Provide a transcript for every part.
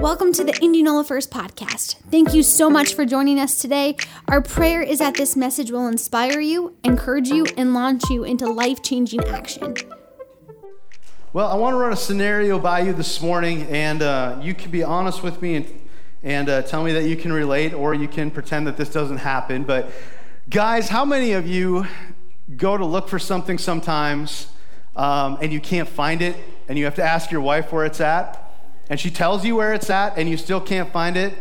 Welcome to the Indianola First podcast. Thank you so much for joining us today. Our prayer is that this message will inspire you, encourage you, and launch you into life changing action. Well, I want to run a scenario by you this morning, and uh, you can be honest with me and, and uh, tell me that you can relate, or you can pretend that this doesn't happen. But, guys, how many of you go to look for something sometimes um, and you can't find it, and you have to ask your wife where it's at? And she tells you where it's at and you still can't find it,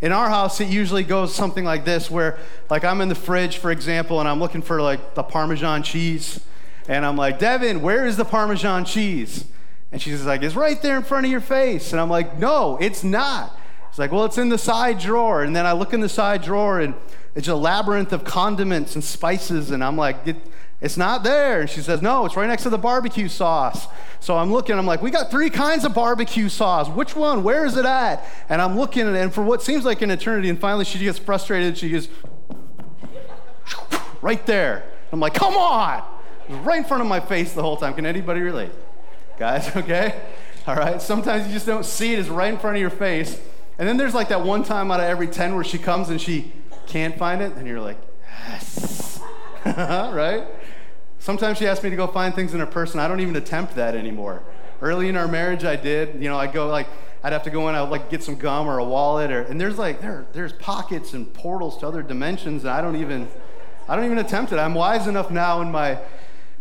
in our house, it usually goes something like this where, like, I'm in the fridge, for example, and I'm looking for, like, the Parmesan cheese. And I'm like, Devin, where is the Parmesan cheese? And she's like, it's right there in front of your face. And I'm like, no, it's not. It's like, well, it's in the side drawer. And then I look in the side drawer and it's a labyrinth of condiments and spices. And I'm like, it's not there. And she says, No, it's right next to the barbecue sauce. So I'm looking, I'm like, We got three kinds of barbecue sauce. Which one? Where is it at? And I'm looking, at it and for what seems like an eternity, and finally she gets frustrated. She goes, Right there. I'm like, Come on. Right in front of my face the whole time. Can anybody relate? Guys, okay? All right. Sometimes you just don't see it. It's right in front of your face. And then there's like that one time out of every 10 where she comes and she can't find it, and you're like, Yes. right? Sometimes she asks me to go find things in her purse, and I don't even attempt that anymore. Early in our marriage, I did. You know, I'd go like, I'd have to go in, I'd like get some gum or a wallet, or, and there's like, there, there's pockets and portals to other dimensions, and I don't even, I don't even attempt it. I'm wise enough now in my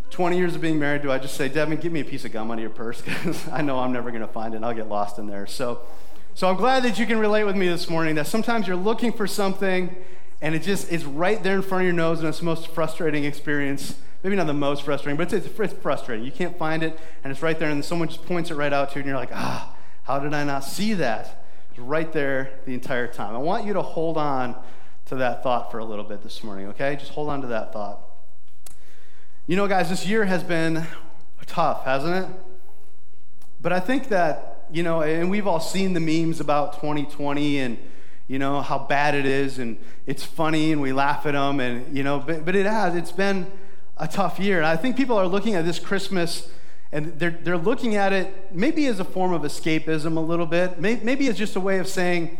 20 years of being married, do I just say, Devin, give me a piece of gum out of your purse, because I know I'm never going to find it, and I'll get lost in there. So, so I'm glad that you can relate with me this morning, that sometimes you're looking for something, and it just is right there in front of your nose, and it's the most frustrating experience maybe not the most frustrating, but it's, it's, frustrating. You can't find it, and it's right there, and someone just points it right out to you, and you're like, ah, how did I not see that? It's right there the entire time. I want you to hold on to that thought for a little bit this morning, okay? Just hold on to that thought. You know, guys, this year has been tough, hasn't it? But I think that, you know, and we've all seen the memes about 2020 and, you know, how bad it is, and it's funny, and we laugh at them, and, you know, but, but it has. It's been a tough year. And I think people are looking at this Christmas and they're, they're looking at it maybe as a form of escapism a little bit, maybe as just a way of saying,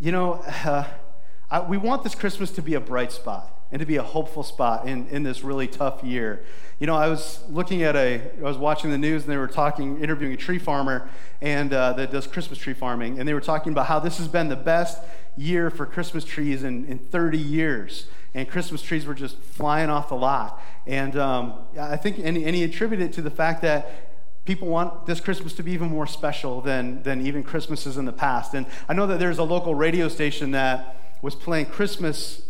you know, uh, I, we want this Christmas to be a bright spot and to be a hopeful spot in, in this really tough year. You know, I was looking at a, I was watching the news and they were talking, interviewing a tree farmer and uh, that does Christmas tree farming, and they were talking about how this has been the best year for Christmas trees in, in 30 years and Christmas trees were just flying off the lot. And um, I think, and, and he attributed it to the fact that people want this Christmas to be even more special than, than even Christmases in the past. And I know that there's a local radio station that was playing Christmas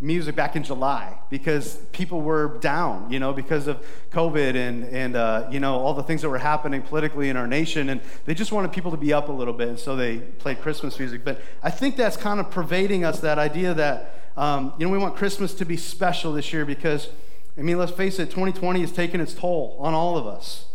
music back in July because people were down, you know, because of COVID and, and uh, you know, all the things that were happening politically in our nation. And they just wanted people to be up a little bit. And so they played Christmas music. But I think that's kind of pervading us, that idea that um, you know, we want Christmas to be special this year because, I mean, let's face it, 2020 has taken its toll on all of us.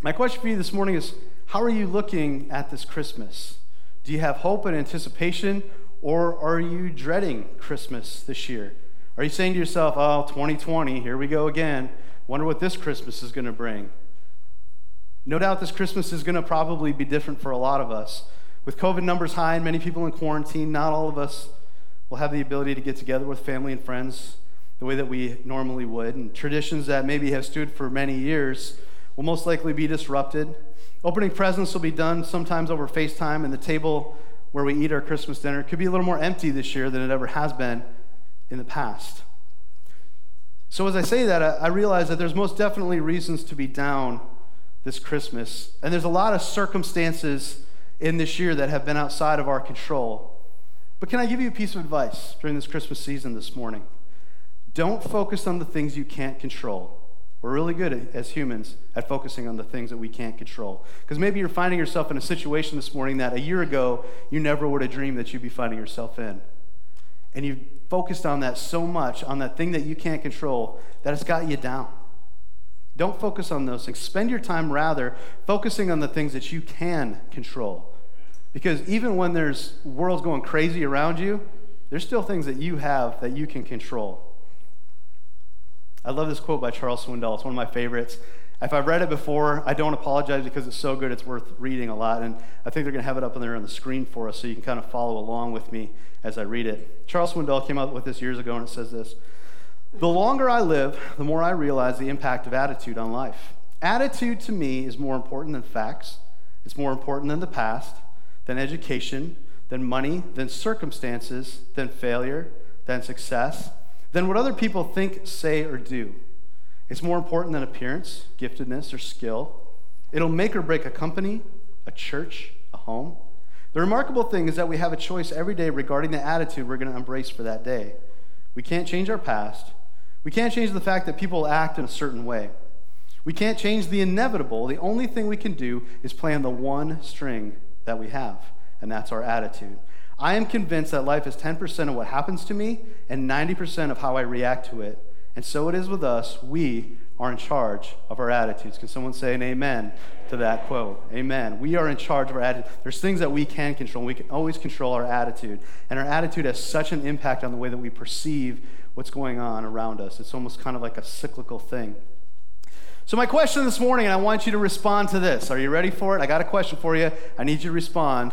My question for you this morning is how are you looking at this Christmas? Do you have hope and anticipation, or are you dreading Christmas this year? Are you saying to yourself, oh, 2020, here we go again. Wonder what this Christmas is going to bring? No doubt this Christmas is going to probably be different for a lot of us. With COVID numbers high and many people in quarantine, not all of us we'll have the ability to get together with family and friends the way that we normally would. And traditions that maybe have stood for many years will most likely be disrupted. Opening presents will be done sometimes over FaceTime, and the table where we eat our Christmas dinner could be a little more empty this year than it ever has been in the past. So, as I say that, I realize that there's most definitely reasons to be down this Christmas. And there's a lot of circumstances in this year that have been outside of our control. But can I give you a piece of advice during this Christmas season this morning? Don't focus on the things you can't control. We're really good as humans at focusing on the things that we can't control. Because maybe you're finding yourself in a situation this morning that a year ago you never would have dreamed that you'd be finding yourself in. And you've focused on that so much, on that thing that you can't control, that it's got you down. Don't focus on those things. Spend your time rather focusing on the things that you can control. Because even when there's worlds going crazy around you, there's still things that you have that you can control. I love this quote by Charles Swindoll. It's one of my favorites. If I've read it before, I don't apologize because it's so good, it's worth reading a lot. And I think they're going to have it up on there on the screen for us so you can kind of follow along with me as I read it. Charles Swindoll came out with this years ago, and it says this The longer I live, the more I realize the impact of attitude on life. Attitude to me is more important than facts, it's more important than the past, than education, than money, than circumstances, than failure, than success, than what other people think, say, or do. It's more important than appearance, giftedness, or skill. It'll make or break a company, a church, a home. The remarkable thing is that we have a choice every day regarding the attitude we're going to embrace for that day. We can't change our past. We can't change the fact that people act in a certain way. We can't change the inevitable. The only thing we can do is play on the one string that we have, and that's our attitude. I am convinced that life is 10% of what happens to me and 90% of how I react to it. And so it is with us. We are in charge of our attitudes. Can someone say an amen to that quote? Amen. We are in charge of our attitude. There's things that we can control. We can always control our attitude. And our attitude has such an impact on the way that we perceive what's going on around us. It's almost kind of like a cyclical thing. So, my question this morning, and I want you to respond to this. Are you ready for it? I got a question for you. I need you to respond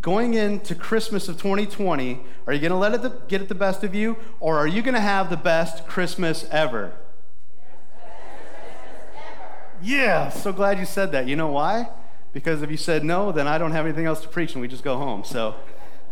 going into Christmas of 2020, are you going to let it get it the best of you, or are you going to have the best Christmas ever? Yeah, so glad you said that. You know why? Because if you said no, then I don't have anything else to preach and we just go home. So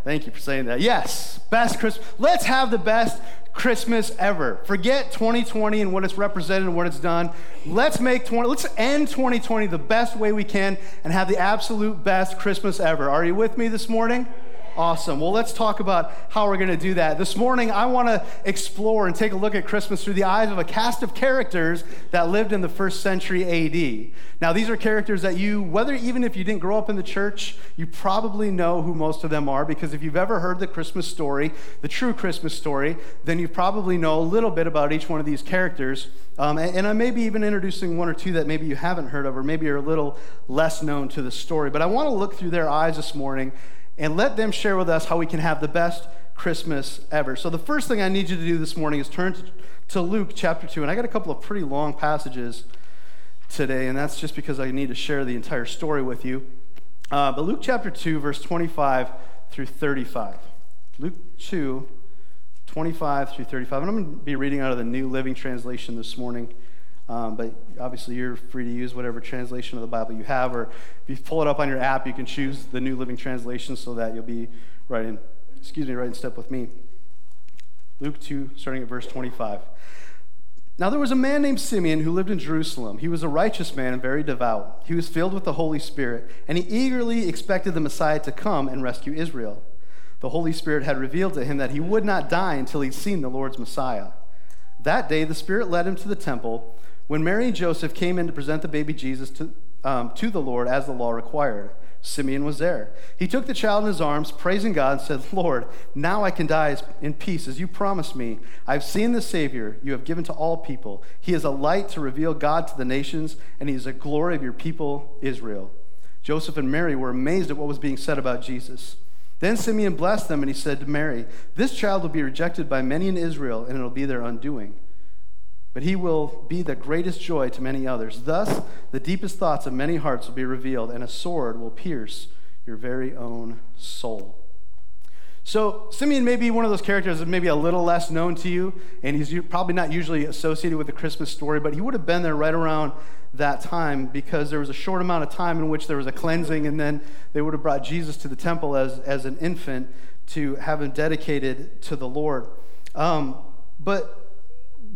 thank you for saying that. Yes, best Christmas. Let's have the best Christmas ever. Forget 2020 and what it's represented and what it's done. Let's make 20 let's end 2020 the best way we can and have the absolute best Christmas ever. Are you with me this morning? Awesome. Well, let's talk about how we're going to do that. This morning, I want to explore and take a look at Christmas through the eyes of a cast of characters that lived in the first century AD. Now, these are characters that you, whether even if you didn't grow up in the church, you probably know who most of them are because if you've ever heard the Christmas story, the true Christmas story, then you probably know a little bit about each one of these characters. Um, and, and I may be even introducing one or two that maybe you haven't heard of or maybe are a little less known to the story. But I want to look through their eyes this morning and let them share with us how we can have the best Christmas ever. So, the first thing I need you to do this morning is turn to, Luke chapter 2. And I got a couple of pretty long passages today, and that's just because I need to share the entire story with you. Uh, but Luke chapter 2, verse 25 through 35. Luke 2, 25 through 35. And I'm going to be reading out of the New Living Translation this morning. Um, but obviously, you're free to use whatever translation of the Bible you have, or if you pull it up on your app, you can choose the New Living Translation so that you'll be right in, excuse me, right in step with me. Luke 2, starting at verse 25. Now there was a man named Simeon who lived in Jerusalem. He was a righteous man and very devout. He was filled with the Holy Spirit, and he eagerly expected the Messiah to come and rescue Israel. The Holy Spirit had revealed to him that he would not die until he'd seen the Lord's Messiah. That day, the Spirit led him to the temple when Mary and Joseph came in to present the baby Jesus to, um, to the Lord as the law required, Simeon was there. He took the child in his arms, praising God, and said, Lord, now I can die in peace as you promised me. I've seen the Savior you have given to all people. He is a light to reveal God to the nations, and he is a glory of your people, Israel. Joseph and Mary were amazed at what was being said about Jesus. Then Simeon blessed them, and he said to Mary, This child will be rejected by many in Israel, and it'll be their undoing but he will be the greatest joy to many others. Thus, the deepest thoughts of many hearts will be revealed, and a sword will pierce your very own soul. So, Simeon may be one of those characters that maybe a little less known to you, and he's probably not usually associated with the Christmas story, but he would have been there right around that time because there was a short amount of time in which there was a cleansing, and then they would have brought Jesus to the temple as, as an infant to have him dedicated to the Lord. Um, but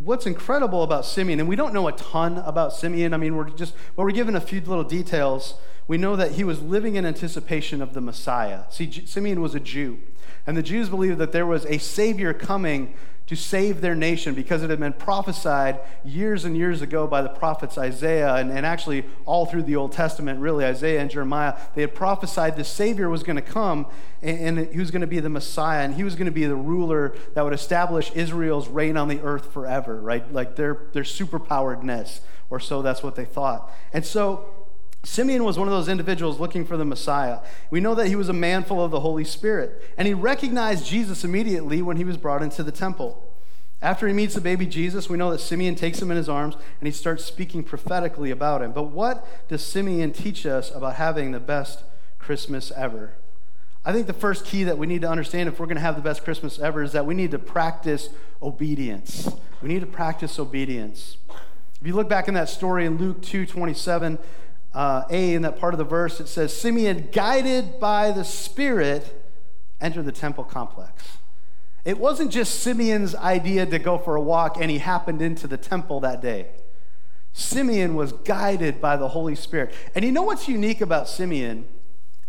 what's incredible about Simeon, and we don't know a ton about Simeon. I mean, we're just, but we're given a few little details. We know that he was living in anticipation of the Messiah. See, Simeon was a Jew, and the Jews believed that there was a Savior coming to save their nation because it had been prophesied years and years ago by the prophets Isaiah and, and actually all through the Old Testament, really, Isaiah and Jeremiah. They had prophesied the Savior was going to come and, and he was going to be the Messiah and he was going to be the ruler that would establish Israel's reign on the earth forever, right? Like their, their superpoweredness, or so that's what they thought. And so Simeon was one of those individuals looking for the Messiah. We know that he was a man full of the Holy Spirit, and he recognized Jesus immediately when he was brought into the temple. After he meets the baby Jesus, we know that Simeon takes him in his arms and he starts speaking prophetically about him. But what does Simeon teach us about having the best Christmas ever? I think the first key that we need to understand if we're going to have the best Christmas ever is that we need to practice obedience. We need to practice obedience. If you look back in that story in Luke 2 27, uh, A, in that part of the verse, it says, Simeon, guided by the Spirit, entered the temple complex. It wasn't just Simeon's idea to go for a walk and he happened into the temple that day. Simeon was guided by the Holy Spirit. And you know what's unique about Simeon?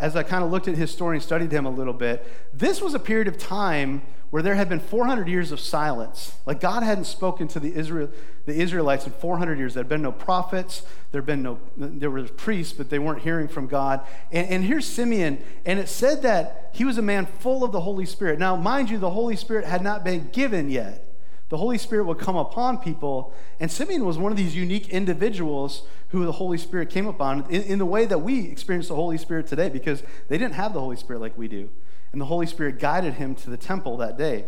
As I kind of looked at his story and studied him a little bit, this was a period of time where there had been 400 years of silence. Like God hadn't spoken to the, Israel, the Israelites in 400 years. There had been no prophets, there had been no, there were priests, but they weren't hearing from God. And, and here's Simeon, and it said that he was a man full of the Holy Spirit. Now, mind you, the Holy Spirit had not been given yet. The Holy Spirit would come upon people, and Simeon was one of these unique individuals who the Holy Spirit came upon in, in the way that we experience the Holy Spirit today because they didn't have the Holy Spirit like we do and the Holy Spirit guided him to the temple that day.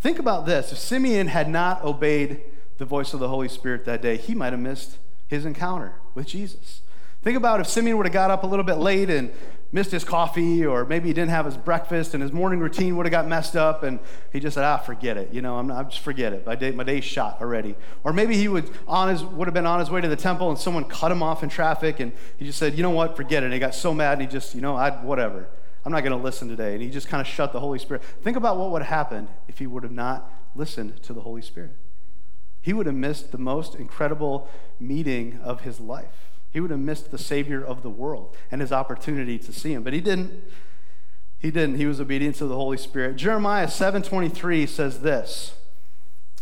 Think about this if Simeon had not obeyed the voice of the Holy Spirit that day, he might have missed his encounter with Jesus. Think about if Simeon would have got up a little bit late and missed his coffee, or maybe he didn't have his breakfast and his morning routine would have got messed up, and he just said, "Ah, forget it. You know, I'm, not, I'm just forget it. My day, my day's shot already." Or maybe he would on his would have been on his way to the temple, and someone cut him off in traffic, and he just said, "You know what? Forget it." And he got so mad, and he just, you know, I whatever. I'm not going to listen today. And he just kind of shut the Holy Spirit. Think about what would have happened if he would have not listened to the Holy Spirit. He would have missed the most incredible meeting of his life. He would have missed the Savior of the world and his opportunity to see him. But he didn't. He didn't. He was obedient to the Holy Spirit. Jeremiah 7:23 says this.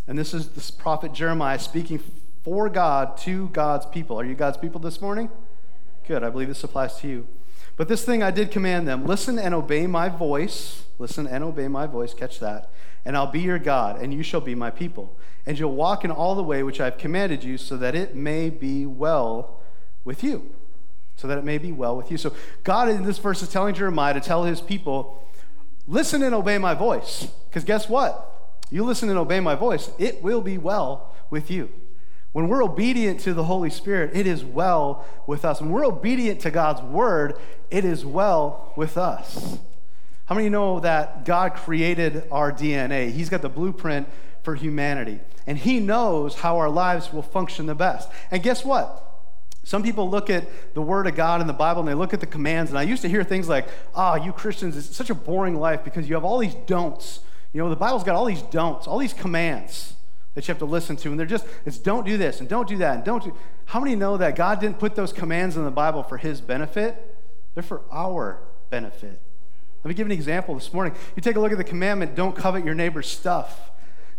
And this is the prophet Jeremiah speaking for God to God's people. Are you God's people this morning? Good. I believe this applies to you. But this thing I did command them listen and obey my voice. Listen and obey my voice. Catch that. And I'll be your God, and you shall be my people. And you'll walk in all the way which I've commanded you, so that it may be well with you. So that it may be well with you. So God in this verse is telling Jeremiah to tell his people, listen and obey my voice. Because guess what? You listen and obey my voice, it will be well with you. When we're obedient to the Holy Spirit, it is well with us. When we're obedient to God's word, it is well with us. How many know that God created our DNA? He's got the blueprint for humanity, and He knows how our lives will function the best. And guess what? Some people look at the Word of God in the Bible and they look at the commands, and I used to hear things like, ah, oh, you Christians, it's such a boring life because you have all these don'ts. You know, the Bible's got all these don'ts, all these commands that you have to listen to. And they're just, it's don't do this and don't do that and don't do. How many know that God didn't put those commands in the Bible for his benefit? They're for our benefit. Let me give an example this morning. You take a look at the commandment, don't covet your neighbor's stuff.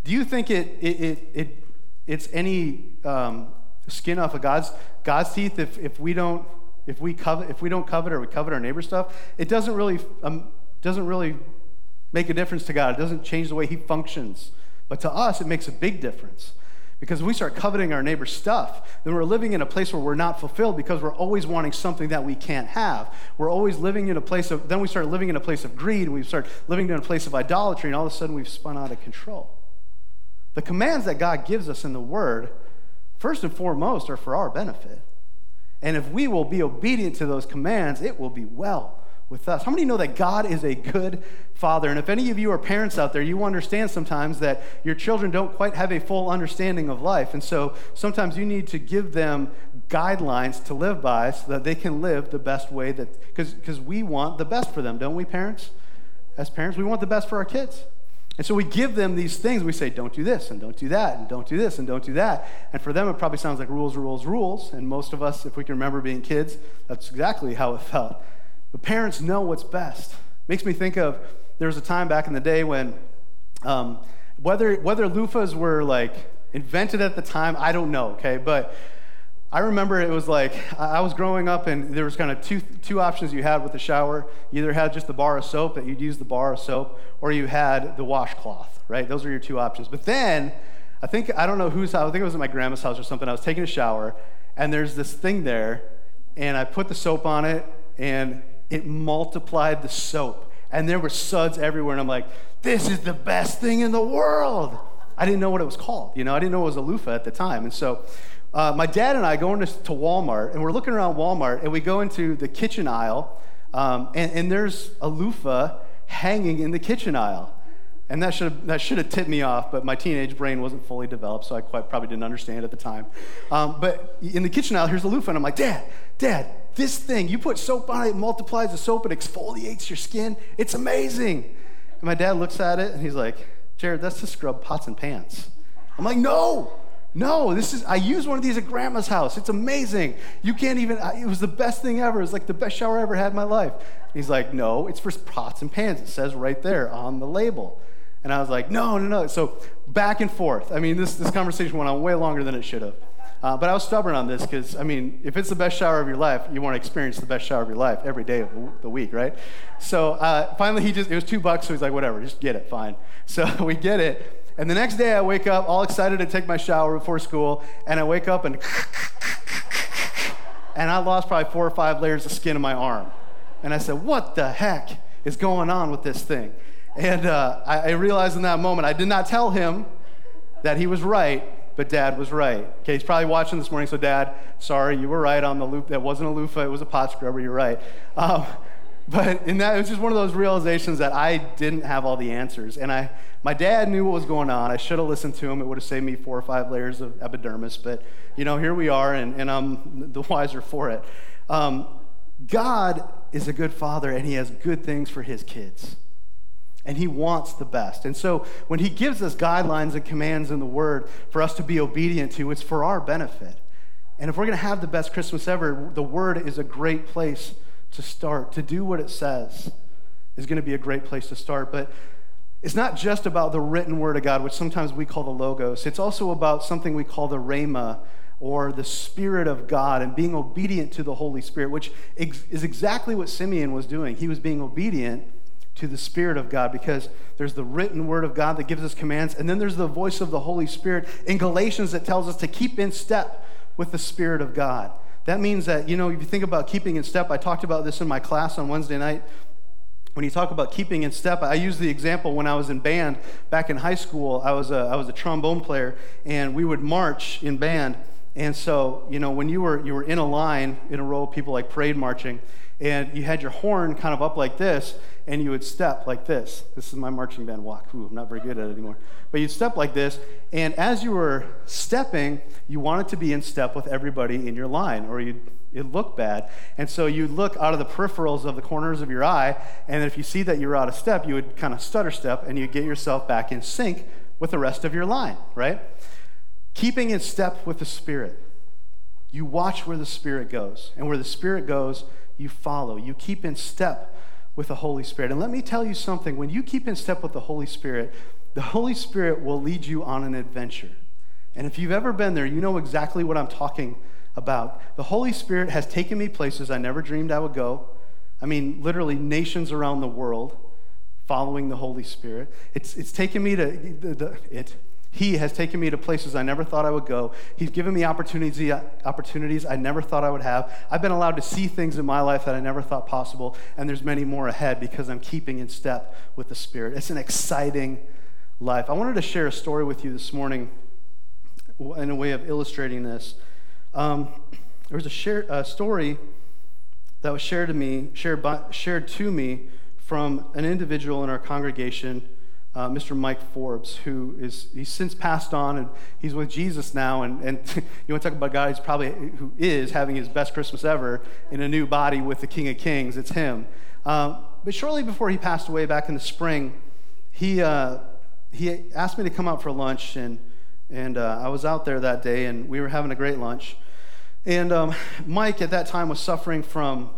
Do you think it, it, it, it it's any um, skin off of God's, God's teeth if, if we don't if we covet if we don't covet or we covet our neighbor's stuff? It doesn't really um, doesn't really make a difference to God. It doesn't change the way he functions. But to us, it makes a big difference. Because we start coveting our neighbor's stuff, then we're living in a place where we're not fulfilled because we're always wanting something that we can't have. We're always living in a place of, then we start living in a place of greed, and we start living in a place of idolatry, and all of a sudden we've spun out of control. The commands that God gives us in the Word, first and foremost, are for our benefit. And if we will be obedient to those commands, it will be well with us. How many know that God is a good father? And if any of you are parents out there, you understand sometimes that your children don't quite have a full understanding of life. And so sometimes you need to give them guidelines to live by so that they can live the best way that, because we want the best for them, don't we, parents? As parents, we want the best for our kids. And so we give them these things. We say, don't do this, and don't do that, and don't do this, and don't do that. And for them, it probably sounds like rules, rules, rules. And most of us, if we can remember being kids, that's exactly how it felt. But parents know what's best. Makes me think of there was a time back in the day when um, whether whether loofahs were like invented at the time, I don't know. Okay, but I remember it was like I was growing up and there was kind of two two options you had with the shower. You either had just the bar of soap that you'd use the bar of soap, or you had the washcloth. Right, those were your two options. But then I think I don't know whose house. I think it was at my grandma's house or something. I was taking a shower and there's this thing there, and I put the soap on it and it multiplied the soap. And there were suds everywhere. And I'm like, this is the best thing in the world. I didn't know what it was called. You know, I didn't know it was a loofah at the time. And so uh, my dad and I go into to Walmart, and we're looking around Walmart, and we go into the kitchen aisle, um, and, and there's a loofah hanging in the kitchen aisle. And that should, have, that should have tipped me off, but my teenage brain wasn't fully developed, so I quite probably didn't understand at the time. Um, but in the kitchen aisle, here's a loofah, and I'm like, Dad, Dad, this thing, you put soap on it, it multiplies the soap, it exfoliates your skin. It's amazing. And my dad looks at it, and he's like, Jared, that's to scrub pots and pans. I'm like, no, no, this is, I used one of these at grandma's house. It's amazing. You can't even, it was the best thing ever. It's like the best shower I ever had in my life. He's like, no, it's for pots and pans. It says right there on the label. And I was like, no, no, no. So back and forth. I mean, this, this conversation went on way longer than it should have. Uh, but I was stubborn on this because, I mean, if it's the best shower of your life, you want to experience the best shower of your life every day of the week, right? So uh, finally, he just, it was two bucks, so he's like, whatever, just get it, fine. So we get it. And the next day, I wake up all excited to take my shower before school, and I wake up and, and I lost probably four or five layers of skin in my arm. And I said, what the heck is going on with this thing? And uh, I, I realized in that moment, I did not tell him that he was right, but dad was right. Okay, he's probably watching this morning, so dad, sorry, you were right on the loop. That wasn't a loofah, it was a pot scrubber, you're right. Um, but in that, it was just one of those realizations that I didn't have all the answers. And I, my dad knew what was going on. I should have listened to him. It would have saved me four or five layers of epidermis. But, you know, here we are, and, and I'm the wiser for it. Um, God is a good father, and he has good things for his kids and He wants the best. And so when He gives us guidelines and commands in the Word for us to be obedient to, it's for our benefit. And if we're going to have the best Christmas ever, the Word is a great place to start. To do what it says is going to be a great place to start. But it's not just about the written Word of God, which sometimes we call the Logos, it's also about something we call the Rhema or the Spirit of God and being obedient to the Holy Spirit, which is exactly what Simeon was doing. He was being obedient to the Spirit of God because there's the written word of God that gives us commands, and then there's the voice of the Holy Spirit in Galatians that tells us to keep in step with the Spirit of God. That means that, you know, if you think about keeping in step, I talked about this in my class on Wednesday night. When you talk about keeping in step, I use the example when I was in band back in high school. I was a, I was a trombone player, and we would march in band. And so, you know, when you were, you were in a line, in a row, of people like parade marching, and you had your horn kind of up like this, and you would step like this. This is my marching band walk. Ooh, I'm not very good at it anymore. But you'd step like this, and as you were stepping, you wanted to be in step with everybody in your line, or you'd it looked bad. And so you'd look out of the peripherals of the corners of your eye, and if you see that you're out of step, you would kind of stutter step and you'd get yourself back in sync with the rest of your line, right? Keeping in step with the Spirit. You watch where the Spirit goes, and where the Spirit goes, you follow. You keep in step with the Holy Spirit. And let me tell you something when you keep in step with the Holy Spirit, the Holy Spirit will lead you on an adventure. And if you've ever been there, you know exactly what I'm talking about. The Holy Spirit has taken me places I never dreamed I would go. I mean, literally, nations around the world following the Holy Spirit. It's, it's taken me to, the, the, it, he has taken me to places I never thought I would go. He's given me opportunities, opportunities I never thought I would have. I've been allowed to see things in my life that I never thought possible, and there's many more ahead because I'm keeping in step with the Spirit. It's an exciting life. I wanted to share a story with you this morning in a way of illustrating this. Um, there was a, share, a story that was shared to me, shared, by, shared to me from an individual in our congregation uh, Mr. Mike Forbes, who is he's since passed on and he's with Jesus now. And, and you want to talk about God who's probably who is having his best Christmas ever in a new body with the King of Kings. It's him. Uh, but shortly before he passed away back in the spring, he uh, he asked me to come out for lunch, and and uh, I was out there that day, and we were having a great lunch. And um, Mike at that time was suffering from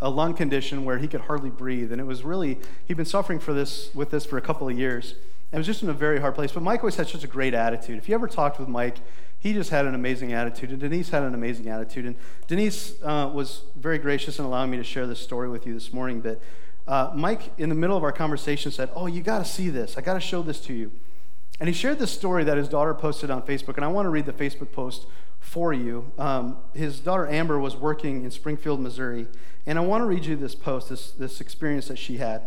a lung condition where he could hardly breathe. And it was really, he'd been suffering for this, with this for a couple of years. And it was just in a very hard place. But Mike always had such a great attitude. If you ever talked with Mike, he just had an amazing attitude. And Denise had an amazing attitude. And Denise uh, was very gracious in allowing me to share this story with you this morning. But uh, Mike, in the middle of our conversation, said, Oh, you got to see this. I got to show this to you. And he shared this story that his daughter posted on Facebook. And I want to read the Facebook post for you. Um, his daughter Amber was working in Springfield, Missouri, and I want to read you this post, this, this experience that she had.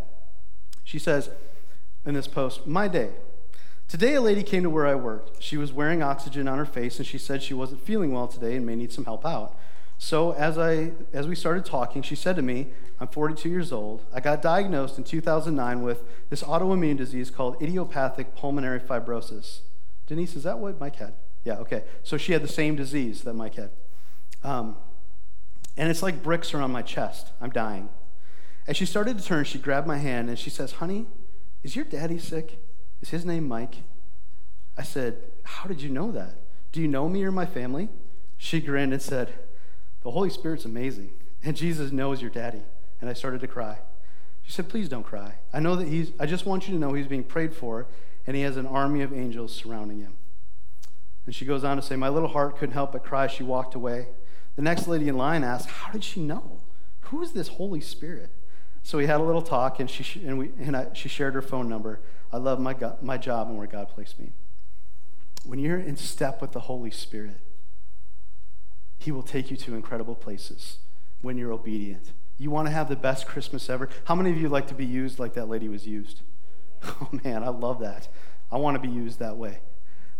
She says in this post, My day. Today, a lady came to where I worked. She was wearing oxygen on her face, and she said she wasn't feeling well today and may need some help out. So, as, I, as we started talking, she said to me, I'm 42 years old. I got diagnosed in 2009 with this autoimmune disease called idiopathic pulmonary fibrosis. Denise, is that what Mike had? Yeah, okay. So she had the same disease that Mike had. Um, and it's like bricks are on my chest. I'm dying. As she started to turn, she grabbed my hand and she says, Honey, is your daddy sick? Is his name Mike? I said, How did you know that? Do you know me or my family? She grinned and said, The Holy Spirit's amazing, and Jesus knows your daddy. And I started to cry. She said, Please don't cry. I know that he's, I just want you to know he's being prayed for, and he has an army of angels surrounding him. And she goes on to say, My little heart couldn't help but cry. She walked away. The next lady in line asked, How did she know? Who is this Holy Spirit? So we had a little talk, and she, and we, and I, she shared her phone number. I love my, my job and where God placed me. When you're in step with the Holy Spirit, He will take you to incredible places when you're obedient. You want to have the best Christmas ever? How many of you like to be used like that lady was used? Oh man, I love that. I want to be used that way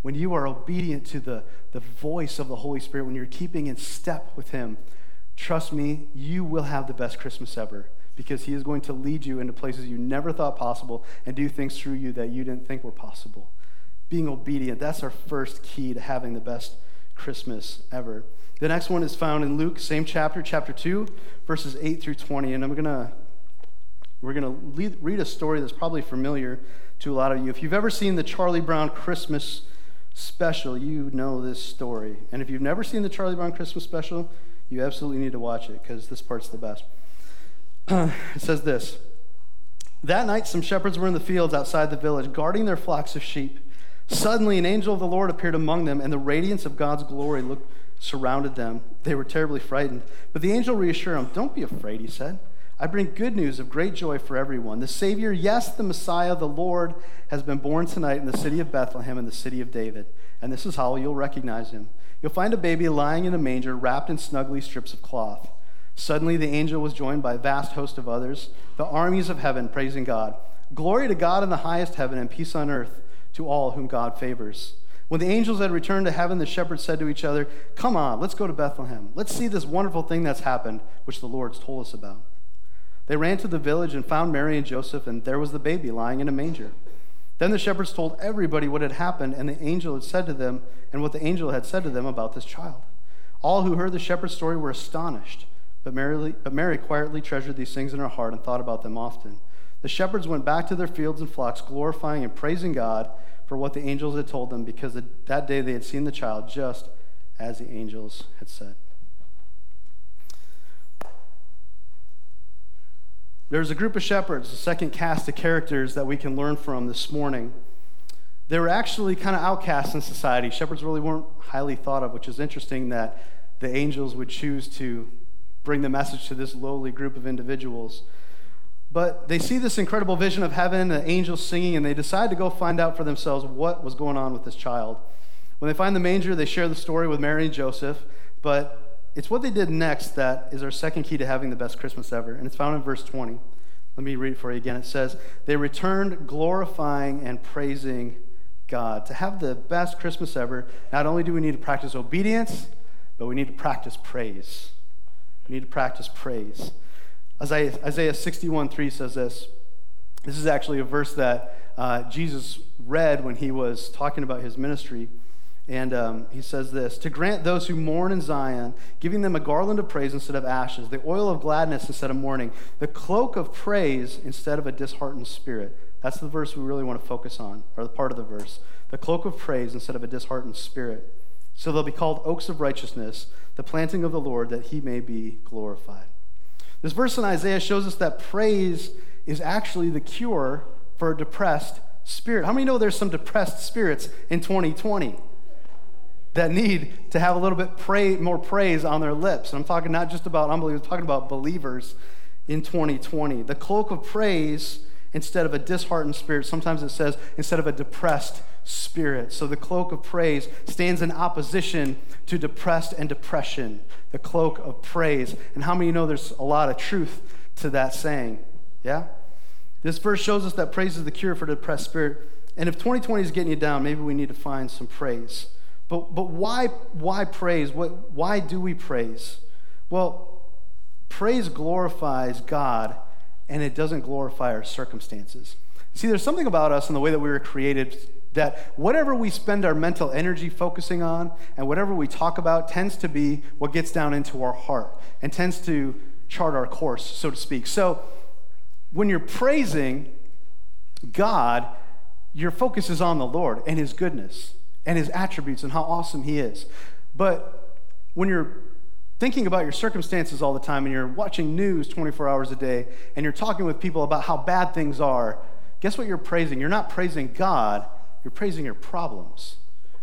when you are obedient to the, the voice of the Holy Spirit, when you're keeping in step with Him, trust me, you will have the best Christmas ever because He is going to lead you into places you never thought possible and do things through you that you didn't think were possible. Being obedient, that's our first key to having the best Christmas ever. The next one is found in Luke, same chapter, chapter 2, verses 8 through 20. And I'm going to we're going to read a story that's probably familiar to a lot of you. If you've ever seen the Charlie Brown Christmas special, you know this story. And if you've never seen the Charlie Brown Christmas special, you absolutely need to watch it because this part's the best. it says this That night, some shepherds were in the fields outside the village, guarding their flocks of sheep. Suddenly, an angel of the Lord appeared among them, and the radiance of God's glory looked, surrounded them. They were terribly frightened. But the angel reassured them, Don't be afraid, he said. I bring good news of great joy for everyone. The Savior, yes, the Messiah, the Lord, has been born tonight in the city of Bethlehem in the city of David. And this is how you'll recognize him. You'll find a baby lying in a manger, wrapped in snuggly strips of cloth. Suddenly, the angel was joined by a vast host of others, the armies of heaven, praising God. Glory to God in the highest heaven, and peace on earth to all whom God favors. When the angels had returned to heaven, the shepherds said to each other, Come on, let's go to Bethlehem. Let's see this wonderful thing that's happened, which the Lord's told us about. They ran to the village and found Mary and Joseph, and there was the baby lying in a manger. Then the shepherds told everybody what had happened and the angel had said to them, and what the angel had said to them about this child. All who heard the shepherd's story were astonished, but Mary, but Mary quietly treasured these things in her heart and thought about them often. The shepherds went back to their fields and flocks, glorifying and praising God for what the angels had told them, because that day they had seen the child just as the angels had said. There's a group of shepherds, a second cast of characters that we can learn from this morning. They were actually kind of outcasts in society. Shepherds really weren't highly thought of, which is interesting that the angels would choose to bring the message to this lowly group of individuals. But they see this incredible vision of heaven, the angels singing, and they decide to go find out for themselves what was going on with this child. When they find the manger, they share the story with Mary and Joseph, but it's what they did next that is our second key to having the best Christmas ever. And it's found in verse 20. Let me read it for you again. It says, They returned glorifying and praising God. To have the best Christmas ever, not only do we need to practice obedience, but we need to practice praise. We need to practice praise. Isaiah, Isaiah 61 3 says this. This is actually a verse that uh, Jesus read when he was talking about his ministry. And um, he says this To grant those who mourn in Zion, giving them a garland of praise instead of ashes, the oil of gladness instead of mourning, the cloak of praise instead of a disheartened spirit. That's the verse we really want to focus on, or the part of the verse. The cloak of praise instead of a disheartened spirit. So they'll be called oaks of righteousness, the planting of the Lord, that he may be glorified. This verse in Isaiah shows us that praise is actually the cure for a depressed spirit. How many know there's some depressed spirits in 2020? That need to have a little bit pray, more praise on their lips. And I'm talking not just about unbelievers, I'm talking about believers in 2020. The cloak of praise instead of a disheartened spirit, sometimes it says instead of a depressed spirit. So the cloak of praise stands in opposition to depressed and depression. The cloak of praise. And how many know there's a lot of truth to that saying? Yeah? This verse shows us that praise is the cure for depressed spirit. And if 2020 is getting you down, maybe we need to find some praise. But, but why, why praise? What, why do we praise? Well, praise glorifies God and it doesn't glorify our circumstances. See, there's something about us and the way that we were created that whatever we spend our mental energy focusing on and whatever we talk about tends to be what gets down into our heart and tends to chart our course, so to speak. So when you're praising God, your focus is on the Lord and His goodness and His attributes and how awesome He is. But when you're thinking about your circumstances all the time and you're watching news 24 hours a day and you're talking with people about how bad things are, guess what you're praising? You're not praising God, you're praising your problems.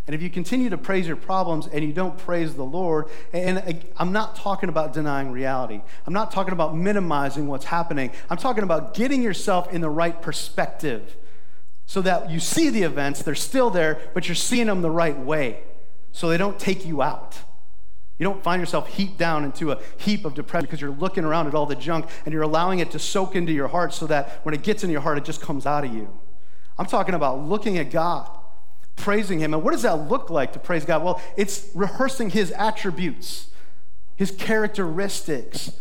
And if you continue to praise your problems and you don't praise the Lord, and I'm not talking about denying reality, I'm not talking about minimizing what's happening, I'm talking about getting yourself in the right perspective so that you see the events, they're still there, but you're seeing them the right way so they don't take you out. You don't find yourself heaped down into a heap of depression because you're looking around at all the junk and you're allowing it to soak into your heart so that when it gets in your heart, it just comes out of you. I'm talking about looking at God, praising Him. And what does that look like to praise God? Well, it's rehearsing His attributes, His characteristics.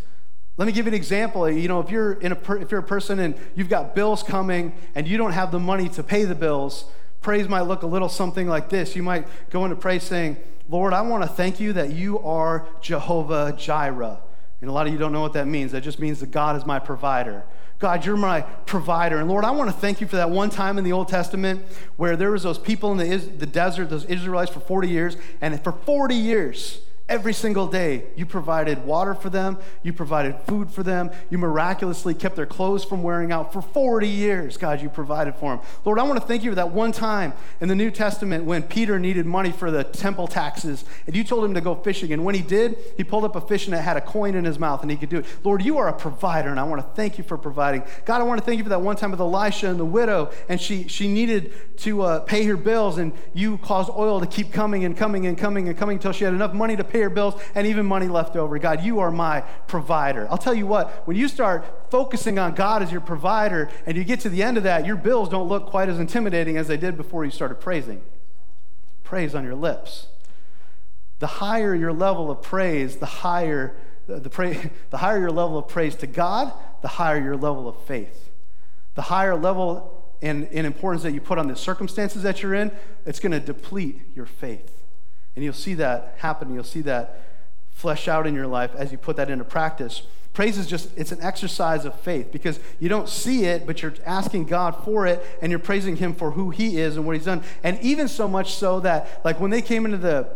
Let me give you an example. You know, if you're, in a per, if you're a person and you've got bills coming and you don't have the money to pay the bills, praise might look a little something like this. You might go into praise saying, Lord, I want to thank you that you are Jehovah Jireh. And a lot of you don't know what that means. That just means that God is my provider. God, you're my provider. And Lord, I want to thank you for that one time in the Old Testament where there was those people in the, the desert, those Israelites for 40 years, and for 40 years, Every single day, you provided water for them, you provided food for them, you miraculously kept their clothes from wearing out. For 40 years, God, you provided for them. Lord, I want to thank you for that one time in the New Testament when Peter needed money for the temple taxes, and you told him to go fishing. And when he did, he pulled up a fish and it had a coin in his mouth, and he could do it. Lord, you are a provider, and I want to thank you for providing. God, I want to thank you for that one time with Elisha and the widow, and she, she needed to uh, pay her bills, and you caused oil to keep coming and coming and coming and coming until she had enough money to pay your bills, and even money left over. God, you are my provider. I'll tell you what, when you start focusing on God as your provider and you get to the end of that, your bills don't look quite as intimidating as they did before you started praising. Praise on your lips. The higher your level of praise, the higher the, pray, the higher your level of praise to God, the higher your level of faith. The higher level and, in importance that you put on the circumstances that you're in, it's going to deplete your faith. And you'll see that happen. You'll see that flesh out in your life as you put that into practice. Praise is just, it's an exercise of faith because you don't see it, but you're asking God for it and you're praising Him for who He is and what He's done. And even so much so that, like, when they came into the,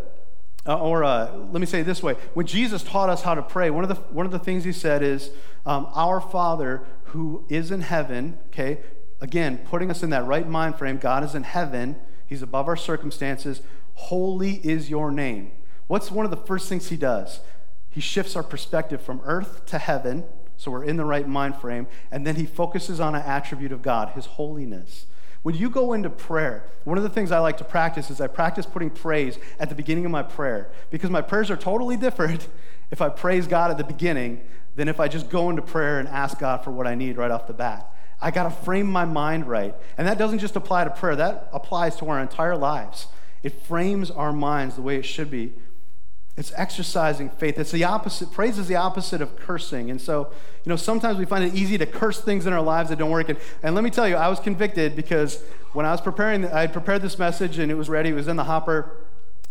uh, or uh, let me say it this way when Jesus taught us how to pray, one of the, one of the things He said is, um, Our Father who is in heaven, okay, again, putting us in that right mind frame, God is in heaven, He's above our circumstances. Holy is your name. What's one of the first things he does? He shifts our perspective from earth to heaven, so we're in the right mind frame, and then he focuses on an attribute of God, his holiness. When you go into prayer, one of the things I like to practice is I practice putting praise at the beginning of my prayer because my prayers are totally different if I praise God at the beginning than if I just go into prayer and ask God for what I need right off the bat. I got to frame my mind right. And that doesn't just apply to prayer, that applies to our entire lives. It frames our minds the way it should be. It's exercising faith. It's the opposite. Praise is the opposite of cursing. And so, you know, sometimes we find it easy to curse things in our lives that don't work. And, and let me tell you, I was convicted because when I was preparing, I had prepared this message and it was ready. It was in the hopper.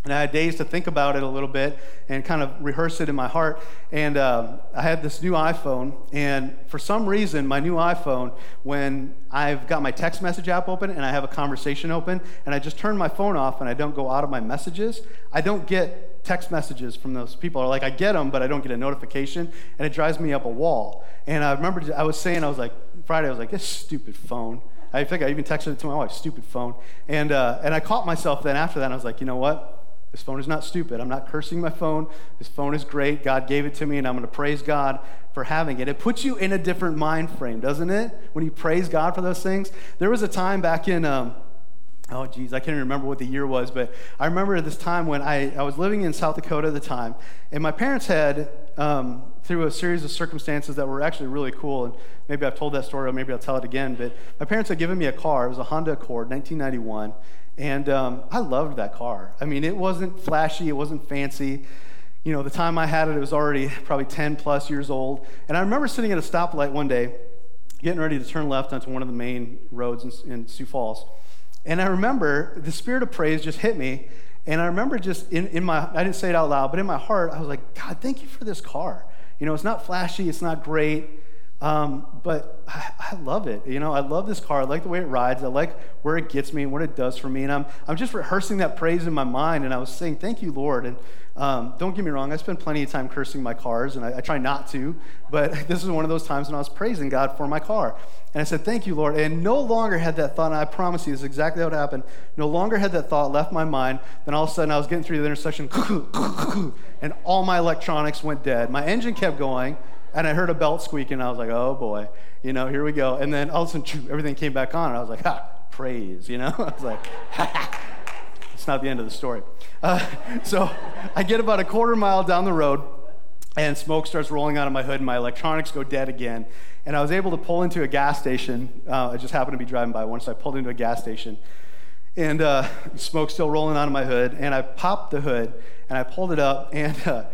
And I had days to think about it a little bit and kind of rehearse it in my heart. And uh, I had this new iPhone. And for some reason, my new iPhone, when I've got my text message app open and I have a conversation open, and I just turn my phone off and I don't go out of my messages, I don't get text messages from those people. Or like I get them, but I don't get a notification. And it drives me up a wall. And I remember I was saying, I was like, Friday, I was like, this stupid phone. I think I even texted it to my wife, stupid phone. And, uh, and I caught myself then after that. I was like, you know what? This phone is not stupid. I'm not cursing my phone. This phone is great. God gave it to me, and I'm going to praise God for having it. It puts you in a different mind frame, doesn't it? When you praise God for those things. There was a time back in, um, oh geez, I can't even remember what the year was, but I remember this time when I, I was living in South Dakota at the time, and my parents had, um, through a series of circumstances that were actually really cool, and maybe I've told that story or maybe I'll tell it again, but my parents had given me a car. It was a Honda Accord, 1991, and um, I loved that car. I mean, it wasn't flashy, it wasn't fancy. You know, the time I had it, it was already probably 10 plus years old. And I remember sitting at a stoplight one day, getting ready to turn left onto one of the main roads in, in Sioux Falls. And I remember the spirit of praise just hit me. And I remember just in, in my, I didn't say it out loud, but in my heart, I was like, God, thank you for this car. You know, it's not flashy, it's not great, um, but I, I, love it. You know, I love this car. I like the way it rides. I like where it gets me and what it does for me. And I'm, I'm just rehearsing that praise in my mind. And I was saying, Thank you, Lord. And um, don't get me wrong, I spend plenty of time cursing my cars, and I, I, try not to, but this is one of those times when I was praising God for my car. And I said, Thank you, Lord. And no longer had that thought, and I promise you, this is exactly what happened. No longer had that thought left my mind. Then all of a sudden, I was getting through the intersection, and all my electronics went dead. My engine kept going, and I heard a belt squeak, and I was like, Oh boy, you know, here we go. And then all of a sudden, everything came back on, and I was like, Ha, praise, you know? I was like, Ha ha. It's not the end of the story. Uh, so I get about a quarter mile down the road, and smoke starts rolling out of my hood, and my electronics go dead again. And I was able to pull into a gas station. Uh, I just happened to be driving by one, So I pulled into a gas station, and uh, smoke still rolling out of my hood. And I popped the hood, and I pulled it up, and uh,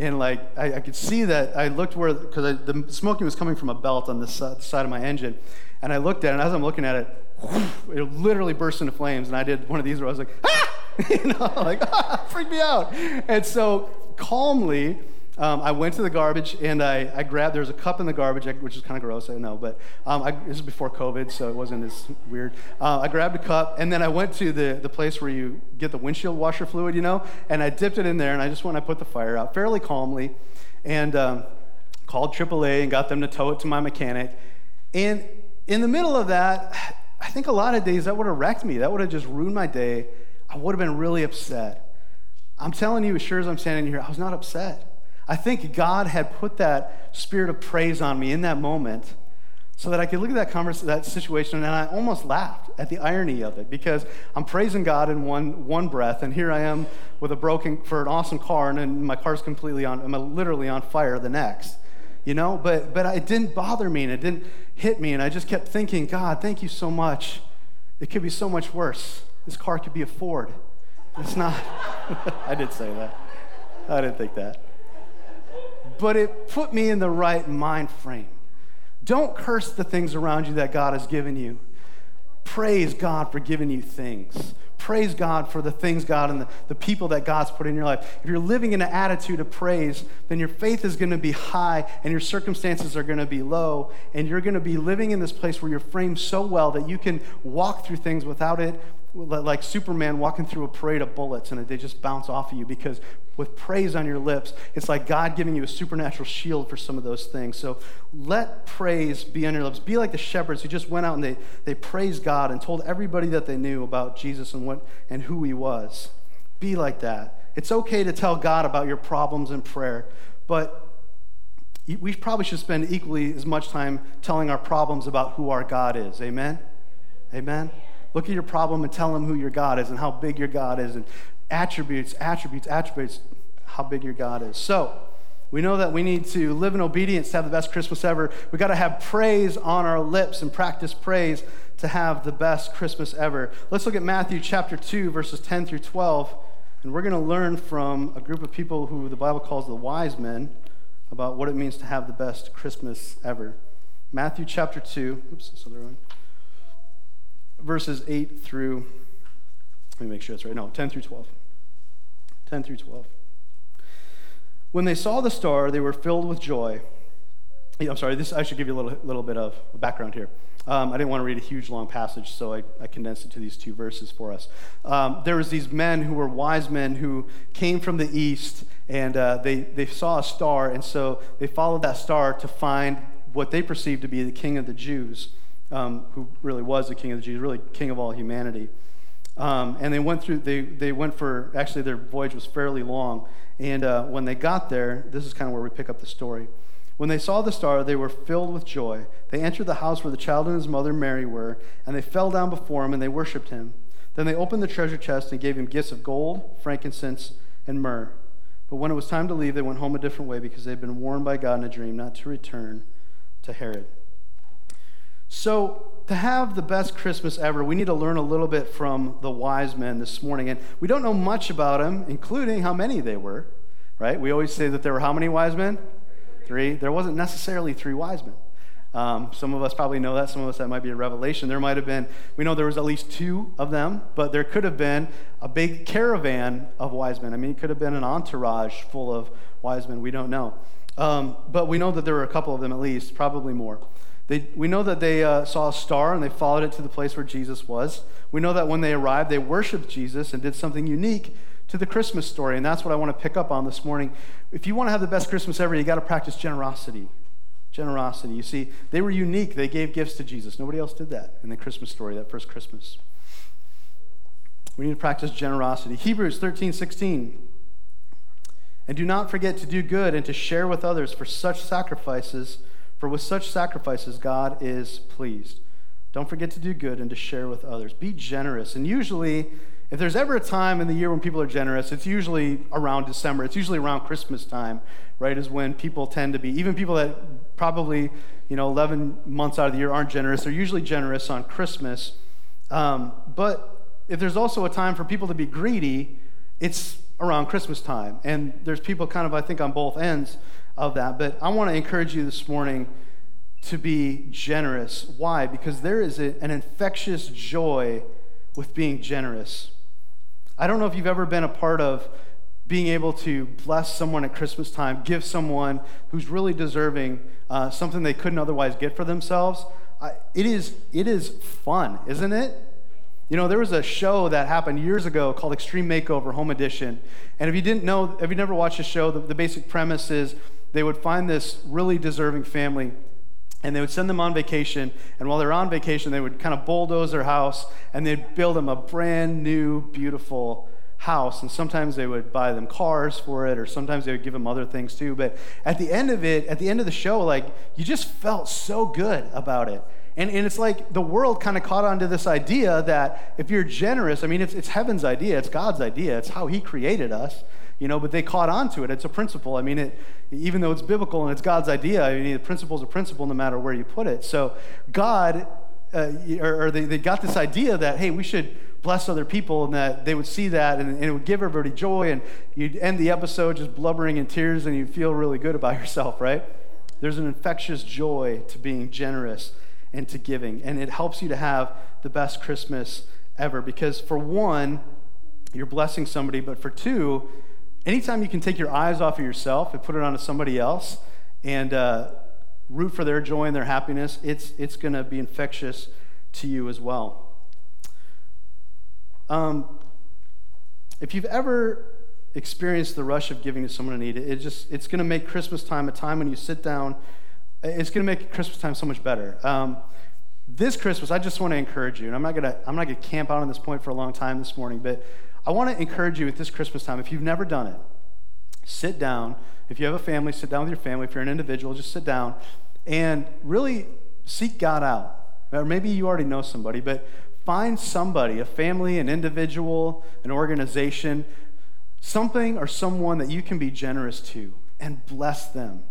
and like I, I, could see that I looked where because the smoking was coming from a belt on the side of my engine, and I looked at it. And as I'm looking at it, it literally burst into flames. And I did one of these where I was like, ah! you know, like, ah, freak me out. And so calmly, um, I went to the garbage and I, I grabbed, there was a cup in the garbage, which is kind of gross, I know, but um, I, this is before COVID, so it wasn't as weird. Uh, I grabbed a cup and then I went to the, the place where you get the windshield washer fluid, you know, and I dipped it in there and I just went, and I put the fire out fairly calmly and um, called AAA and got them to tow it to my mechanic. And in the middle of that, I think a lot of days that would have wrecked me. That would have just ruined my day. I would have been really upset. I'm telling you, as sure as I'm standing here, I was not upset. I think God had put that spirit of praise on me in that moment so that I could look at that, conversation, that situation and I almost laughed at the irony of it because I'm praising God in one, one breath, and here I am with a broken, for an awesome car, and, and my car's completely on, I'm literally on fire the next you know? But but it didn't bother me and it didn't hit me and i just kept thinking god thank you so much. It could be so much worse. This car could be a ford. It's not i did say that. I didn't think that but it put me in the right mind frame don't curse the things around you that god has given you praise god for giving you things praise God for the things God and the, the people that God's put in your life. If you're living in an attitude of praise, then your faith is going to be high and your circumstances are going to be low. And you're going to be living in this place where you're framed so well that you can walk through things without it like Superman walking through a parade of bullets and they just bounce off of you because with praise on your lips, it's like God giving you a supernatural shield for some of those things. So let praise be on your lips. Be like the shepherds who just went out and they, they praised God and told everybody that they knew about Jesus and, what, and who he was. Be like that. It's okay to tell God about your problems in prayer, but we probably should spend equally as much time telling our problems about who our God is. Amen? Amen? Look at your problem and tell him who your God is and how big your God is and attributes, attributes, attributes, how big your God is. So, we know that we need to live in obedience to have the best Christmas ever. We got to have praise on our lips and practice praise to have the best Christmas ever. Let's look at Matthew chapter 2, verses 10 through 12. And we're going to learn from a group of people who the Bible calls the wise men about what it means to have the best Christmas ever. Matthew chapter 2. Oops, this other one verses 8 through, let me make sure that's right. No, 10 through 12. 10 through 12. When they saw the star, they were filled with joy. I'm sorry, this, I should give you a little, little bit of background here. Um, I didn't want to read a huge long passage, so I, I condensed it to these two verses for us. Um, there was these men who were wise men who came from the east, and uh, they, they saw a star, and so they followed that star to find what they perceived to be the king of the Jews um, who really was the king of the Jews, really king of all humanity. Um, and they went through, they, they went for, actually, their voyage was fairly long. And uh, when they got there, this is kind of where we pick up the story. When they saw the star, they were filled with joy. They entered the house where the child and his mother Mary were, and they fell down before him and they worshiped him. Then they opened the treasure chest and gave him gifts of gold, frankincense, and myrrh. But when it was time to leave, they went home a different way because they had been warned by God in a dream not to return to Herod. So, to have the best Christmas ever, we need to learn a little bit from the wise men this morning. And we don't know much about them, including how many they were, right? We always say that there were how many wise men? Three. There wasn't necessarily three wise men. Um, some of us probably know that. Some of us, that might be a revelation. There might have been, we know there was at least two of them, but there could have been a big caravan of wise men. I mean, it could have been an entourage full of wise men. We don't know. Um, but we know that there were a couple of them at least, probably more. They, we know that they uh, saw a star and they followed it to the place where Jesus was. We know that when they arrived, they worshiped Jesus and did something unique to the Christmas story. And that's what I want to pick up on this morning. If you want to have the best Christmas ever, you got to practice generosity generosity. You see, they were unique. They gave gifts to Jesus. Nobody else did that in the Christmas story, that first Christmas. We need to practice generosity. Hebrews 13, 16. And do not forget to do good and to share with others for such sacrifices, for with such sacrifices God is pleased. Don't forget to do good and to share with others. Be generous. And usually, if there's ever a time in the year when people are generous, it's usually around December. It's usually around Christmas time, right? Is when people tend to be, even people that probably, you know, 11 months out of the year aren't generous, they're usually generous on Christmas. Um, but if there's also a time for people to be greedy, it's around Christmas time. And there's people kind of, I think, on both ends of that. But I want to encourage you this morning to be generous. Why? Because there is a, an infectious joy with being generous. I don't know if you've ever been a part of being able to bless someone at Christmas time, give someone who's really deserving uh, something they couldn't otherwise get for themselves. I, it, is, it is fun, isn't it? You know, there was a show that happened years ago called Extreme Makeover Home Edition. And if you didn't know, if you never watched the show, the, the basic premise is they would find this really deserving family and they would send them on vacation and while they're on vacation they would kind of bulldoze their house and they'd build them a brand new beautiful house and sometimes they would buy them cars for it or sometimes they would give them other things too. But at the end of it at the end of the show like you just felt so good about it. And, and it's like the world kind of caught on to this idea that if you're generous i mean it's, it's heaven's idea it's god's idea it's how he created us you know, but they caught on to it. It's a principle. I mean, it, even though it's biblical and it's God's idea, I mean, the principle is a principle no matter where you put it. So God, uh, or, or they, they got this idea that, hey, we should bless other people and that they would see that and, and, it would give everybody joy and you'd end the episode just blubbering in tears and you'd feel really good about yourself, right? There's an infectious joy to being generous and to giving. And it helps you to have the best Christmas ever because, for one, you're blessing somebody, but for two, anytime you can take your eyes off of yourself and put it onto somebody else and uh, root for their joy and their happiness, it's, it's going to be infectious to you as well. Um, if you've ever experienced the rush of giving to someone in need, it just it's going to make Christmas time a time when you sit down. It's going to make Christmas time so much better. Um, this Christmas, I just want to encourage you, and I'm not going to I'm not going to camp out on this point for a long time this morning, but I want to encourage you at this Christmas time, if you've never done it, sit down. If you have a family, sit down with your family. If you're an individual, just sit down and really seek God out. Or maybe you already know somebody, but find somebody, a family, an individual, an organization, something or someone that you can be generous to and bless them.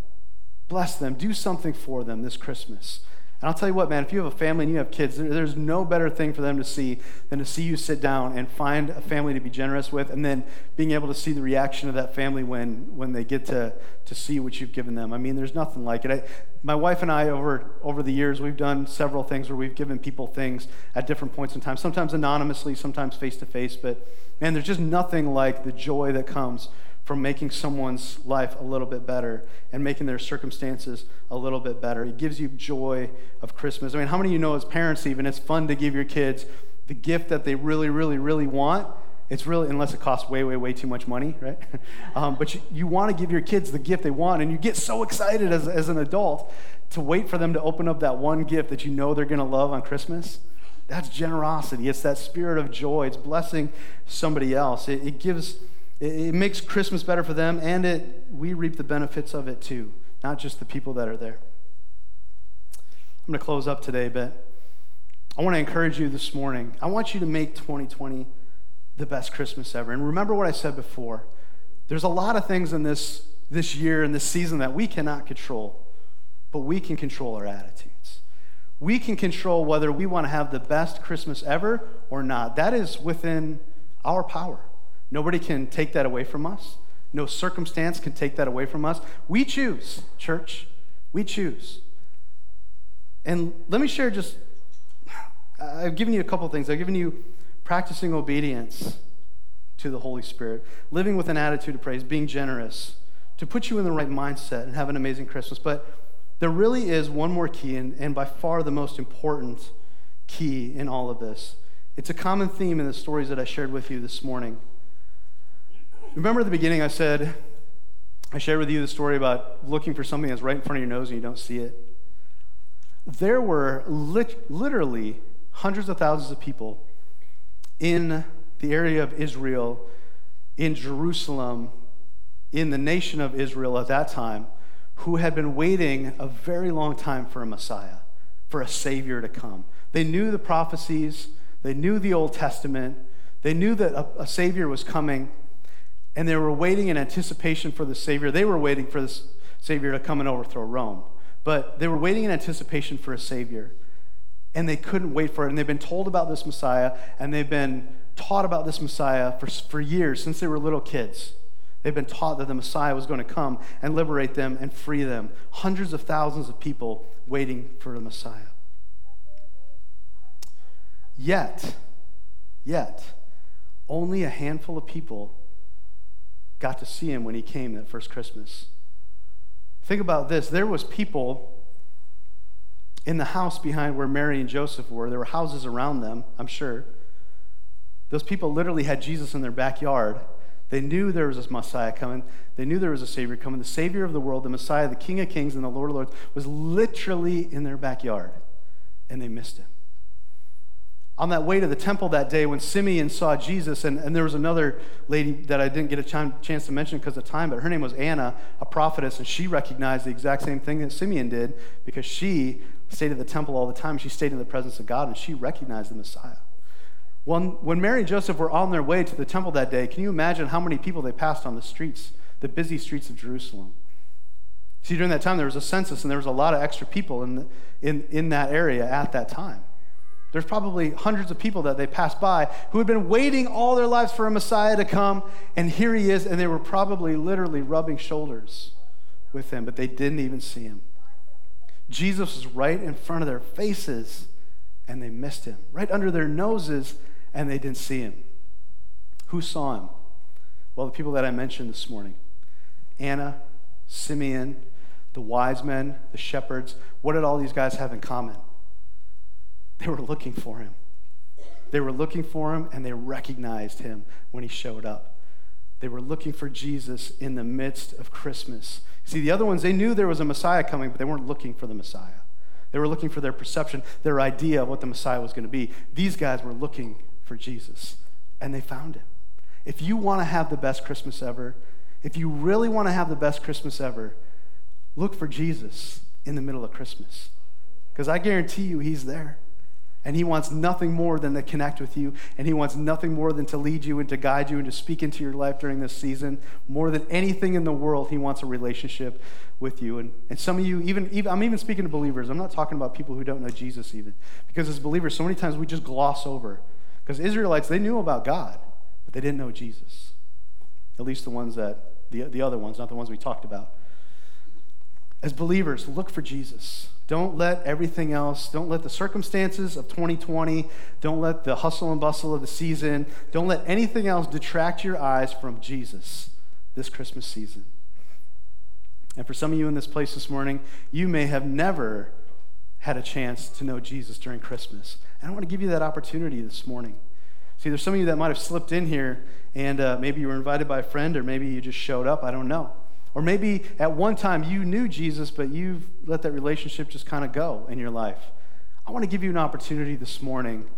Bless them. Do something for them this Christmas. And I'll tell you what, man, if you have a family and you have kids, there's no better thing for them to see than to see you sit down and find a family to be generous with, and then being able to see the reaction of that family when, when they get to, to see what you've given them. I mean, there's nothing like it. I, my wife and I, over, over the years, we've done several things where we've given people things at different points in time, sometimes anonymously, sometimes face to face, but man, there's just nothing like the joy that comes from making someone's life a little bit better and making their circumstances a little bit better. It gives you joy of Christmas. I mean, how many of you know as parents, even, it's fun to give your kids the gift that they really, really, really want? It's really, unless it costs way, way, way too much money, right? um, but you, you want to give your kids the gift they want, and you get so excited as, as an adult to wait for them to open up that one gift that you know they're going to love on Christmas. That's generosity. It's that spirit of joy. It's blessing somebody else. It, it gives it, it makes Christmas better for them, and it, we reap the benefits of it too, not just the people that are there. I'm going to close up today, but I want to encourage you this morning. I want you to make 2020 the best Christmas ever. And remember what I said before. There's a lot of things in this, this year and this season that we cannot control, but we can control our attitudes. We can control whether we want to have the best Christmas ever or not. That is within our power. Nobody can take that away from us. No circumstance can take that away from us. We choose, church. We choose. And let me share just, I've given you a couple things. I've given you practicing obedience to the Holy Spirit, living with an attitude of praise, being generous, to put you in the right mindset and have an amazing Christmas. But there really is one more key, and, and by far the most important key in all of this. It's a common theme in the stories that I shared with you this morning. Remember at the beginning, I said, I shared with you the story about looking for something that's right in front of your nose and you don't see it. There were lit- literally hundreds of thousands of people in the area of Israel, in Jerusalem, in the nation of Israel at that time, who had been waiting a very long time for a Messiah, for a Savior to come. They knew the prophecies, they knew the Old Testament, they knew that a, a Savior was coming and they were waiting in anticipation for the Savior. They were waiting for the Savior to come and overthrow Rome, but they were waiting in anticipation for a Savior, and they couldn't wait for it. And they've been told about this Messiah, and they've been taught about this Messiah for, for years, since they were little kids. They've been taught that the Messiah was going to come and liberate them and free them. Hundreds of thousands of people waiting for the Messiah. Yet, yet, only a handful of people got to see him when he came that first Christmas. Think about this. There was people in the house behind where Mary and Joseph were. There were houses around them, I'm sure. Those people literally had Jesus in their backyard. They knew there was a Messiah coming. They knew there was a Savior coming. The Savior of the world, the Messiah, the King of Kings, and the Lord of Lords was literally in their backyard, and they missed him on that way to the temple that day when Simeon saw Jesus, and, and there was another lady that I didn't get a ch- chance to mention because of time, but her name was Anna, a prophetess, and she recognized the exact same thing that Simeon did because she stayed at the temple all the time. She stayed in the presence of God, and she recognized the Messiah. When, when Mary and Joseph were on their way to the temple that day, can you imagine how many people they passed on the streets, the busy streets of Jerusalem? See, during that time, there was a census, and there was a lot of extra people in, in, in that area at that time. There's probably hundreds of people that they passed by who had been waiting all their lives for a Messiah to come, and here he is, and they were probably literally rubbing shoulders with him, but they didn't even see him. Jesus was right in front of their faces, and they missed him. Right under their noses, and they didn't see him. Who saw him? Well, the people that I mentioned this morning Anna, Simeon, the wise men, the shepherds. What did all these guys have in common? They were looking for him. They were looking for him and they recognized him when he showed up. They were looking for Jesus in the midst of Christmas. See, the other ones, they knew there was a Messiah coming, but they weren't looking for the Messiah. They were looking for their perception, their idea of what the Messiah was going to be. These guys were looking for Jesus, and they found him. If you want to have the best Christmas ever, if you really want to have the best Christmas ever, look for Jesus in the middle of Christmas. Because I guarantee you, he's there. And he wants nothing more than to connect with you. And he wants nothing more than to lead you and to guide you and to speak into your life during this season. More than anything in the world, he wants a relationship with you. And, and some of you, even, even I'm even speaking to believers. I'm not talking about people who don't know Jesus even. Because as believers, so many times we just gloss over. Because Israelites, they knew about God, but they didn't know Jesus. At least the ones that, the, the other ones, not the ones we talked about. As believers, look for Jesus. Don't let everything else, don't let the circumstances of 2020, don't let the hustle and bustle of the season, don't let anything else detract your eyes from Jesus this Christmas season. And for some of you in this place this morning, you may have never had a chance to know Jesus during Christmas. And I want to give you that opportunity this morning. See, there's some of you that might have slipped in here, and uh, maybe you were invited by a friend, or maybe you just showed up. I don't know. Or maybe at one time you knew Jesus, but you've let that relationship just kind of go in your life. I want to give you an opportunity this morning,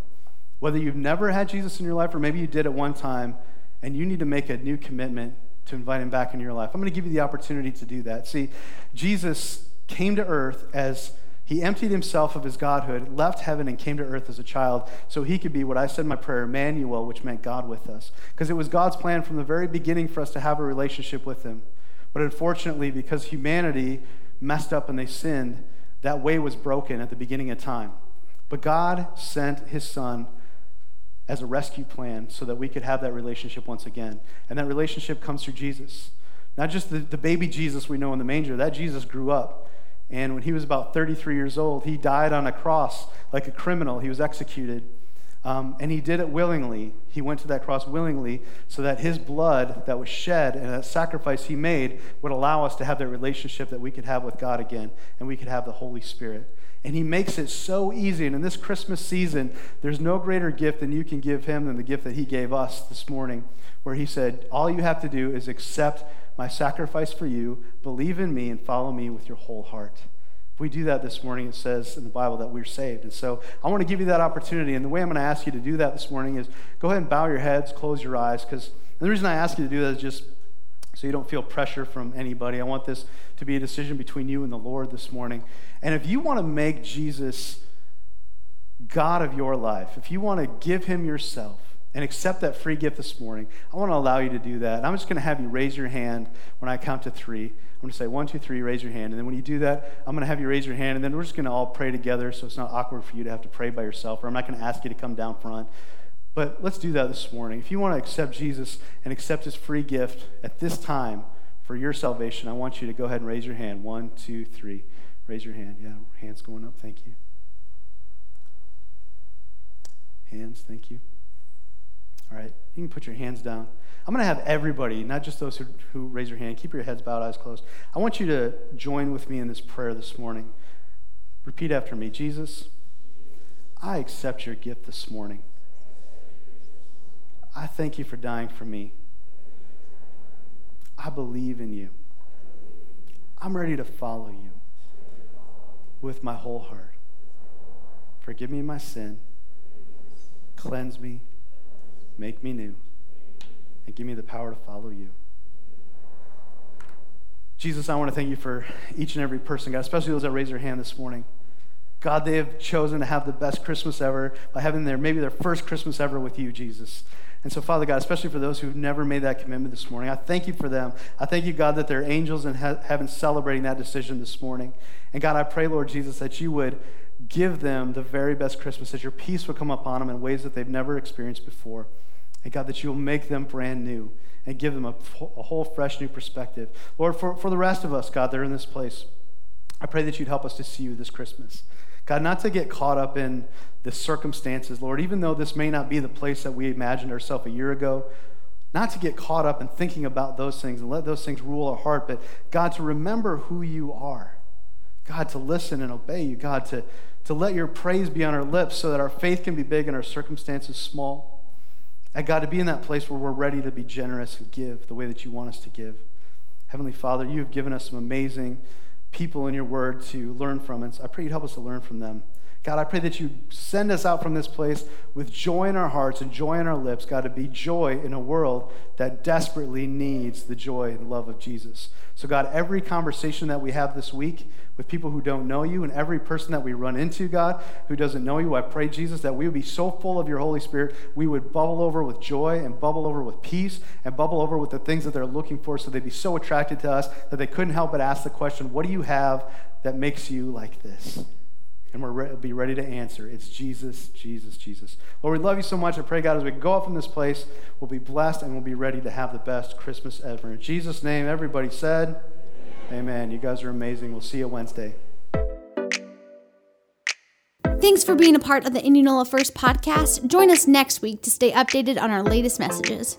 whether you've never had Jesus in your life or maybe you did at one time, and you need to make a new commitment to invite him back into your life. I'm going to give you the opportunity to do that. See, Jesus came to earth as He emptied himself of his godhood, left heaven, and came to earth as a child so he could be what I said in my prayer, Emmanuel, which meant God with us. Because it was God's plan from the very beginning for us to have a relationship with him. But unfortunately, because humanity messed up and they sinned, that way was broken at the beginning of time. But God sent his son as a rescue plan so that we could have that relationship once again. And that relationship comes through Jesus. Not just the, the baby Jesus we know in the manger, that Jesus grew up. And when he was about 33 years old, he died on a cross like a criminal. He was executed. Um, and he did it willingly. He went to that cross willingly so that his blood that was shed and that sacrifice he made would allow us to have that relationship that we could have with God again and we could have the Holy Spirit. And he makes it so easy. And in this Christmas season, there's no greater gift than you can give him than the gift that he gave us this morning, where he said, All you have to do is accept my sacrifice for you, believe in me, and follow me with your whole heart. If we do that this morning, it says in the Bible that we're saved. And so I want to give you that opportunity. And the way I'm going to ask you to do that this morning is go ahead and bow your heads, close your eyes, because the reason I ask you to do that is just so you don't feel pressure from anybody. I want this to be a decision between you and the Lord this morning. And if you want to make Jesus God of your life, if you want to give him yourself and accept that free gift this morning, I want to allow you to do that. And I'm just going to have you raise your hand when I count to three. I'm going to say one, two, three, raise your hand. And then when you do that, I'm going to have you raise your hand. And then we're just going to all pray together so it's not awkward for you to have to pray by yourself. Or I'm not going to ask you to come down front. But let's do that this morning. If you want to accept Jesus and accept his free gift at this time for your salvation, I want you to go ahead and raise your hand. One, two, three. Raise your hand. Yeah, hands going up. Thank you. Hands, thank you. All right, you can put your hands down. I'm going to have everybody, not just those who, who raise your hand, keep your heads bowed, eyes closed. I want you to join with me in this prayer this morning. Repeat after me Jesus, I accept your gift this morning. I thank you for dying for me. I believe in you. I'm ready to follow you with my whole heart. Forgive me my sin, cleanse me, make me new, and give me the power to follow you. Jesus, I want to thank you for each and every person, God, especially those that raised their hand this morning. God, they have chosen to have the best Christmas ever by having their maybe their first Christmas ever with you, Jesus. And so, Father God, especially for those who've never made that commitment this morning, I thank you for them. I thank you, God, that they're angels in heaven celebrating that decision this morning. And God, I pray, Lord Jesus, that you would give them the very best Christmas, that your peace would come upon them in ways that they've never experienced before. And God, that you'll make them brand new and give them a, a whole fresh new perspective. Lord, for, for the rest of us, God, that are in this place, I pray that you'd help us to see you this Christmas. God, not to get caught up in the circumstances, Lord, even though this may not be the place that we imagined ourselves a year ago, not to get caught up in thinking about those things and let those things rule our heart, but God, to remember who you are. God, to listen and obey you. God, to, to let your praise be on our lips so that our faith can be big and our circumstances small. And God, to be in that place where we're ready to be generous and give the way that you want us to give. Heavenly Father, you have given us some amazing people in your word to learn from. And so I pray you'd help us to learn from them. God, I pray that you send us out from this place with joy in our hearts and joy in our lips, God, to be joy in a world that desperately needs the joy and love of Jesus. So, God, every conversation that we have this week with people who don't know you and every person that we run into, God, who doesn't know you, I pray, Jesus, that we would be so full of your Holy Spirit, we would bubble over with joy and bubble over with peace and bubble over with the things that they're looking for so they'd be so attracted to us that they couldn't help but ask the question, What do you have that makes you like this? and we'll re- be ready to answer. It's Jesus, Jesus, Jesus. Lord, we love you so much. I pray, God, as we go up from this place, we'll be blessed and we'll be ready to have the best Christmas ever. In Jesus' name, everybody said. Amen. You guys are amazing. We'll see you Wednesday. Thanks for being a part of the Indianola First podcast. Join us next week to stay updated on our latest messages.